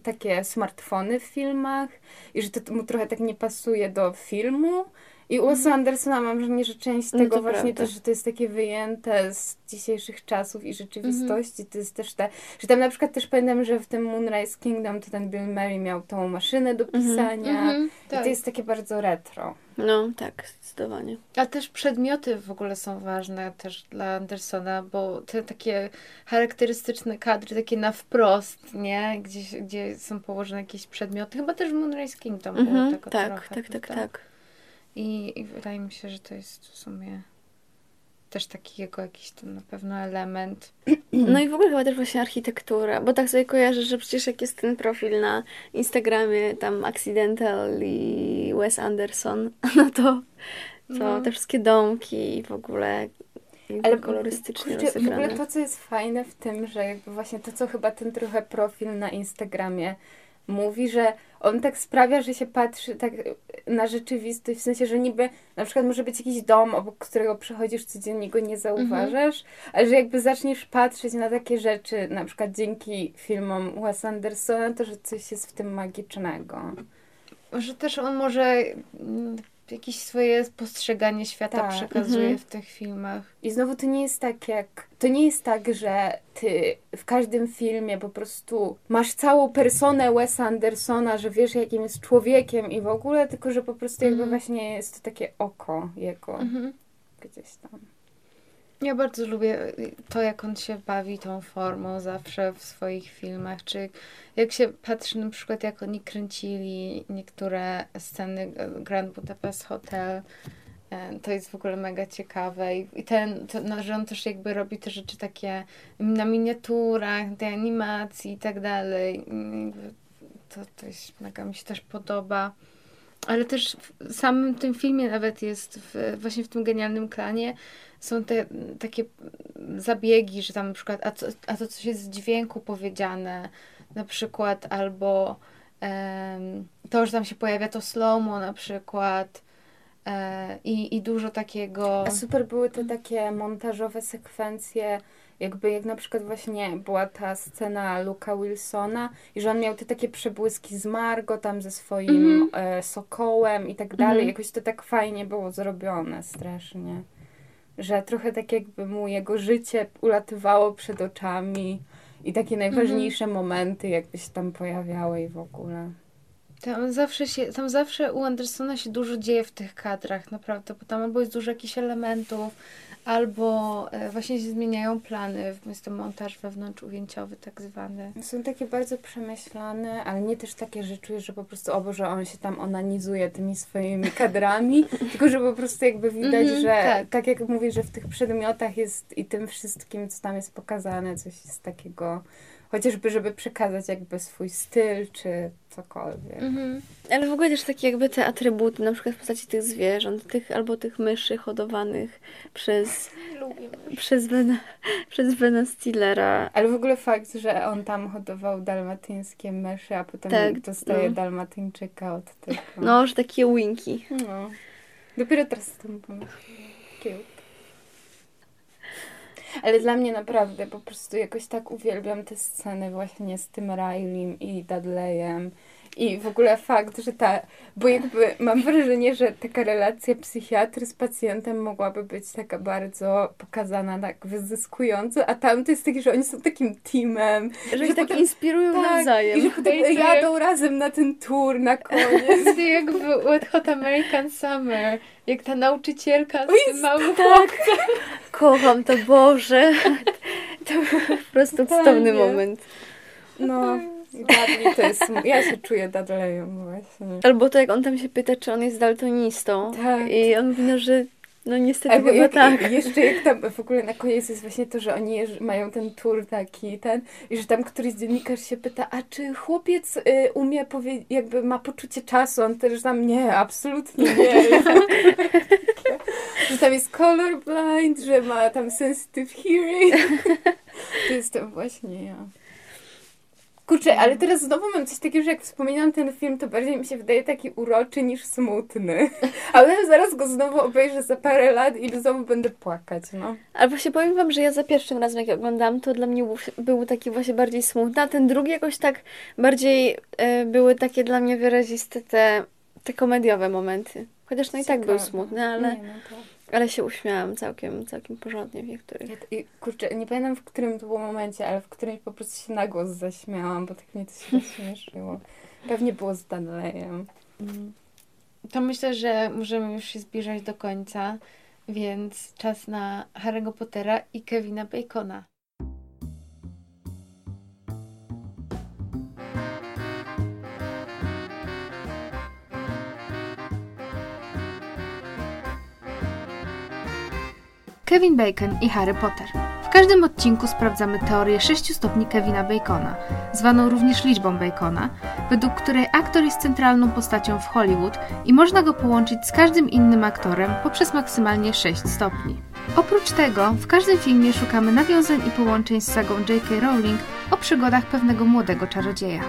takie smartfony w filmach i że to mu trochę tak nie pasuje do filmu. I u Wes'a Andersona mam wrażenie, że część No tego właśnie prawda. też, że to jest takie wyjęte z dzisiejszych czasów i rzeczywistości. To jest też te, że tam na przykład też pamiętam, że w tym Moonrise Kingdom to ten Bill Murray miał tą maszynę do pisania. Mhm, I tak. to jest takie bardzo retro. No, tak, zdecydowanie. A też przedmioty w ogóle są ważne też dla Andersona, bo te takie charakterystyczne kadry, takie na wprost, nie? Gdzie, gdzie są położone jakieś przedmioty. Chyba też w Moonrise Kingdom było Mhm, tego tak, trochę. tak, tak, prawda? tak. I, I wydaje mi się, że to jest w sumie też taki jego jakiś tam na pewno element. [clears throat] No i w ogóle chyba też właśnie architektura, bo tak sobie kojarzę, że przecież jak jest ten profil na Instagramie, tam Accidental i Wes Anderson, [laughs] no to, to No. te wszystkie domki i w ogóle Ale kolorystycznie kurczę, w ogóle to, co jest fajne w tym, że jakby właśnie to, co chyba ten trochę profil na Instagramie mówi, że on tak sprawia, że się patrzy tak na rzeczywistość, w sensie, że niby na przykład może być jakiś dom, obok którego przechodzisz codziennie, go nie zauważasz, ale że jakby zaczniesz patrzeć na takie rzeczy, na przykład dzięki filmom Wes Andersona, to że coś jest w tym magicznego. Że też on może mm, jakieś swoje postrzeganie świata Tak. przekazuje Mhm. w tych filmach. I znowu to nie jest tak jak. To nie jest tak, że ty w każdym filmie po prostu masz całą personę Wesa Andersona, że wiesz, jakim jest człowiekiem i w ogóle, tylko że po prostu jakby Mhm. właśnie jest to takie oko jego Mhm. gdzieś tam. Ja bardzo lubię to, jak on się bawi tą formą zawsze w swoich filmach, czy jak się patrzy na przykład, jak oni kręcili niektóre sceny Grand Budapest Hotel, e, to jest w ogóle mega ciekawe i ten, to, no, że on też jakby robi te rzeczy takie na miniaturach, tej animacji i tak dalej. To, to jest mega, mi się też podoba. Ale też w samym tym filmie nawet jest, w, właśnie w tym genialnym klanie, są te takie zabiegi, że tam na przykład, a, co, a to coś jest z dźwięku powiedziane, na przykład, albo em, to, że tam się pojawia to slow-mo na przykład e, i, i dużo takiego... A super były te takie montażowe sekwencje, jakby jak na przykład właśnie była ta scena Luka Wilsona i że on miał te takie przebłyski z Margo tam ze swoim e, sokołem i tak dalej. Mhm. Jakoś to tak fajnie było zrobione strasznie. Że trochę tak jakby mu jego życie ulatywało przed oczami i takie najważniejsze momenty jakby się tam pojawiały i w ogóle. Tam zawsze się, tam zawsze u Andersona się dużo dzieje w tych kadrach, naprawdę, bo tam albo jest dużo jakichś elementów, albo e, właśnie się zmieniają plany, jest to montaż wewnątrz ujęciowy tak zwany. Są takie bardzo przemyślane, ale nie też takie, że czujesz, że po prostu, o Boże, on się tam onanizuje tymi swoimi kadrami, [laughs] tylko że po prostu jakby widać, Mhm, że tak. tak. jak mówisz, że w tych przedmiotach jest i tym wszystkim, co tam jest pokazane, coś jest takiego, chociażby, żeby przekazać jakby swój styl, czy cokolwiek. Mhm. Ale w ogóle też takie jakby te atrybuty, na przykład w postaci tych zwierząt, tych albo tych myszy hodowanych przez, przez, Bena, [laughs] przez Bena Stillera. Ale w ogóle fakt, że on tam hodował dalmatyńskie myszy, a potem Tak, dostaje no. dalmatyńczyka od tego. No, że takie winki. No. Dopiero teraz to pomyślałam. Cute. Ale dla mnie naprawdę po prostu jakoś tak uwielbiam te sceny właśnie z tym Rileym i Dudleyem. I w ogóle fakt, że ta, bo jakby mam wrażenie, że taka relacja psychiatry z pacjentem mogłaby być taka bardzo pokazana tak wyzyskująco, a tam to jest takie, że oni są takim teamem. Że, że się tak potem- inspirują Tak, nawzajem. i że potem Ej, to jadą razem na ten tour na koniec. [laughs] Jest jakby Wet Hot American Summer. Jak ta nauczycielka z tym małym Tak, kocham to, Boże. [laughs] To był po prostu cudowny moment. No, Dudley to jest, ja się czuję Dudleyem właśnie. Albo to, jak on tam się pyta, czy on jest daltonistą. Tak. I on mówi, no, że no niestety Albo chyba jak, tak. jeszcze jak tam w ogóle na koniec jest właśnie to, że oni jeż- mają ten tour taki, ten, i że tam któryś dziennikarz się pyta, a czy chłopiec y, umie powiedzieć, jakby ma poczucie czasu, on też tam nie, absolutnie nie. [laughs] że tam jest colorblind, że ma tam sensitive hearing. [laughs] to jestem właśnie ja. Kurczę, ale teraz znowu mam coś takiego, że jak wspominam ten film, to bardziej mi się wydaje taki uroczy niż smutny. [laughs] Ale zaraz go znowu obejrzę za parę lat i znowu będę płakać, no. Ale właśnie powiem wam, że ja za pierwszym razem, jak oglądałam, to dla mnie był, był taki właśnie bardziej smutny, a ten drugi jakoś tak bardziej e, były takie dla mnie wyraziste te, te komediowe momenty. Chociaż no i tak był smutny, ale, Nie, no to... ale się uśmiałam całkiem, całkiem porządnie w niektórych. Ja, i, kurczę, nie pamiętam w którym to było momencie, ale w którymś po prostu się na głos zaśmiałam, bo tak mnie to się [laughs] śmieszyło. Pewnie było z Dudleyem. To myślę, że możemy już się zbliżać do końca, więc czas na Harry'ego Pottera i Kevina Bacona. Kevin Bacon i Harry Potter. W każdym odcinku sprawdzamy teorię 6 stopni Kevina Bacona, zwaną również liczbą Bacona, według której aktor jest centralną postacią w Hollywood i można go połączyć z każdym innym aktorem poprzez maksymalnie 6 stopni. Oprócz tego, w każdym filmie szukamy nawiązań i połączeń z sagą J.K. Rowling o przygodach pewnego młodego czarodzieja.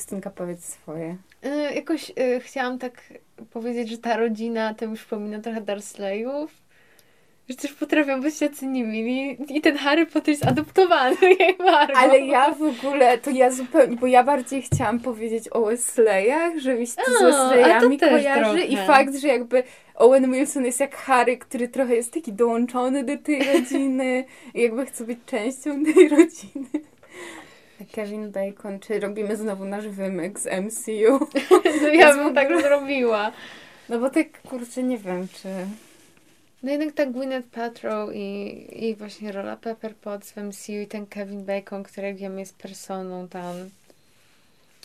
Justynka, powiedz swoje. Y, jakoś y, chciałam tak powiedzieć, że ta rodzina to mi przypomina trochę Dursleyów. Że też potrafią być tacy niemili. I ten Harry Potter jest adoptowany, [laughs] jak Margo. Ale ja w ogóle, to ja zupełnie, bo ja bardziej chciałam powiedzieć o Wesleyach, że mi się to z Wesleyami kojarzy i trochę. fakt, że jakby Owen Wilson jest jak Harry, który trochę jest taki dołączony do tej rodziny i jakby chce być częścią tej rodziny. Kevin Bacon, czy robimy znowu nasz wymyk z MCU? [laughs] Ja bym tak zrobiła. No bo tak, kurczę, nie wiem, czy... No jednak ta Gwyneth Paltrow i, i właśnie rola Pepper Potts w MCU i ten Kevin Bacon, który jak wiemy jest personą tam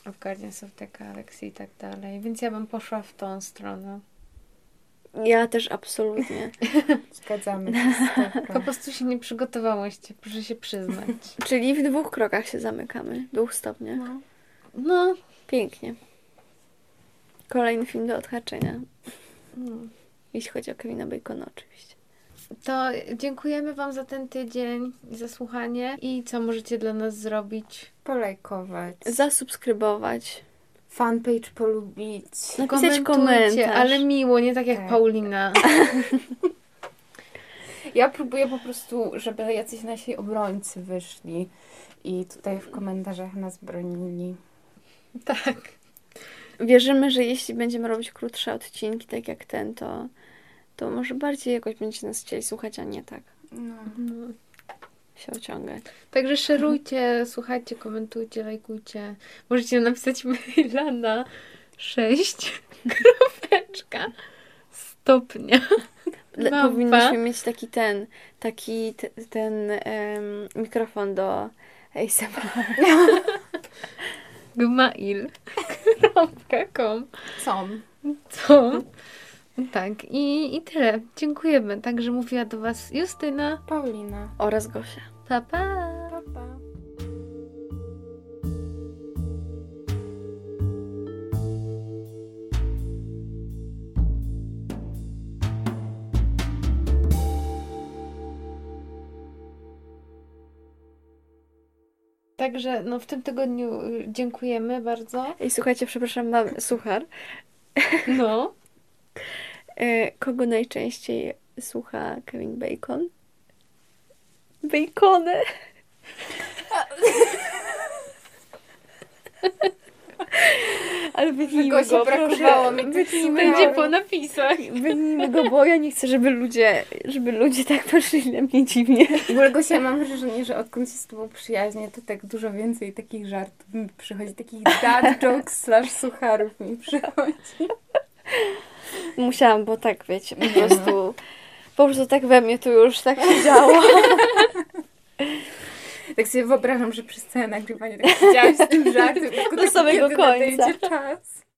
w Guardians of the Galaxy i tak dalej. Więc ja bym poszła w tą stronę. Ja też absolutnie. [laughs] Zgadzamy się Po prostu się nie przygotowałyście, proszę się przyznać. [laughs] Czyli w dwóch krokach się zamykamy. Dwóch stopniach. No. No, Pięknie. Kolejny film do odhaczenia. no. Jeśli chodzi o Kevina Bacona oczywiście. To dziękujemy Wam za ten tydzień i za słuchanie. I co możecie dla nas zrobić? Polajkować. Zasubskrybować. Fanpage polubić. Napisać Komentujcie, komentarz. ale miło, nie tak jak Tak. Paulina. [laughs] Ja próbuję po prostu, żeby jacyś nasi obrońcy wyszli i tutaj w komentarzach nas bronili. tak. Wierzymy, że jeśli będziemy robić krótsze odcinki, tak jak ten, to, to może bardziej jakoś będziecie nas chcieli słuchać, a nie tak No. No. Się ociągać. Także szerujcie, słuchajcie, komentujcie, lajkujcie. Możecie napisać maila na 6 kropeczka stopnia. Le- Małpa. Powinniśmy mieć taki ten, taki te, ten em, mikrofon do ASMR. [laughs] gmail.com Co? Co? Tak, i, i tyle. Dziękujemy. Także mówiła do Was Justyna. Paulina. oraz Gosia. Pa, pa. Pa, pa. Także no, w tym tygodniu y, dziękujemy bardzo. I słuchajcie, przepraszam, mam suchar. No. [laughs] E, kogo najczęściej słucha Kevin Bacon? Bacony. [laughs] Ale wytnijmy Go brakowało mi proszę. Wytnijmy Będzie go. po napisach. Wytnijmy go, bo ja nie chcę, żeby ludzie, żeby ludzie tak patrzyli na mnie dziwnie. W ogóle Gosia, mam wrażenie, że odkąd się z tobą przyjaźnię, to tak dużo więcej takich żartów mi przychodzi, takich dad jokes slash sucharów mi przychodzi. Musiałam, bo tak, wiecie, po [laughs] prostu, po prostu tak we mnie tu już tak się działo. [laughs] Tak sobie wyobrażam, że przez całe nagrywanie tak siedziałaś z tym żartem, tylko Do samego końca. czas.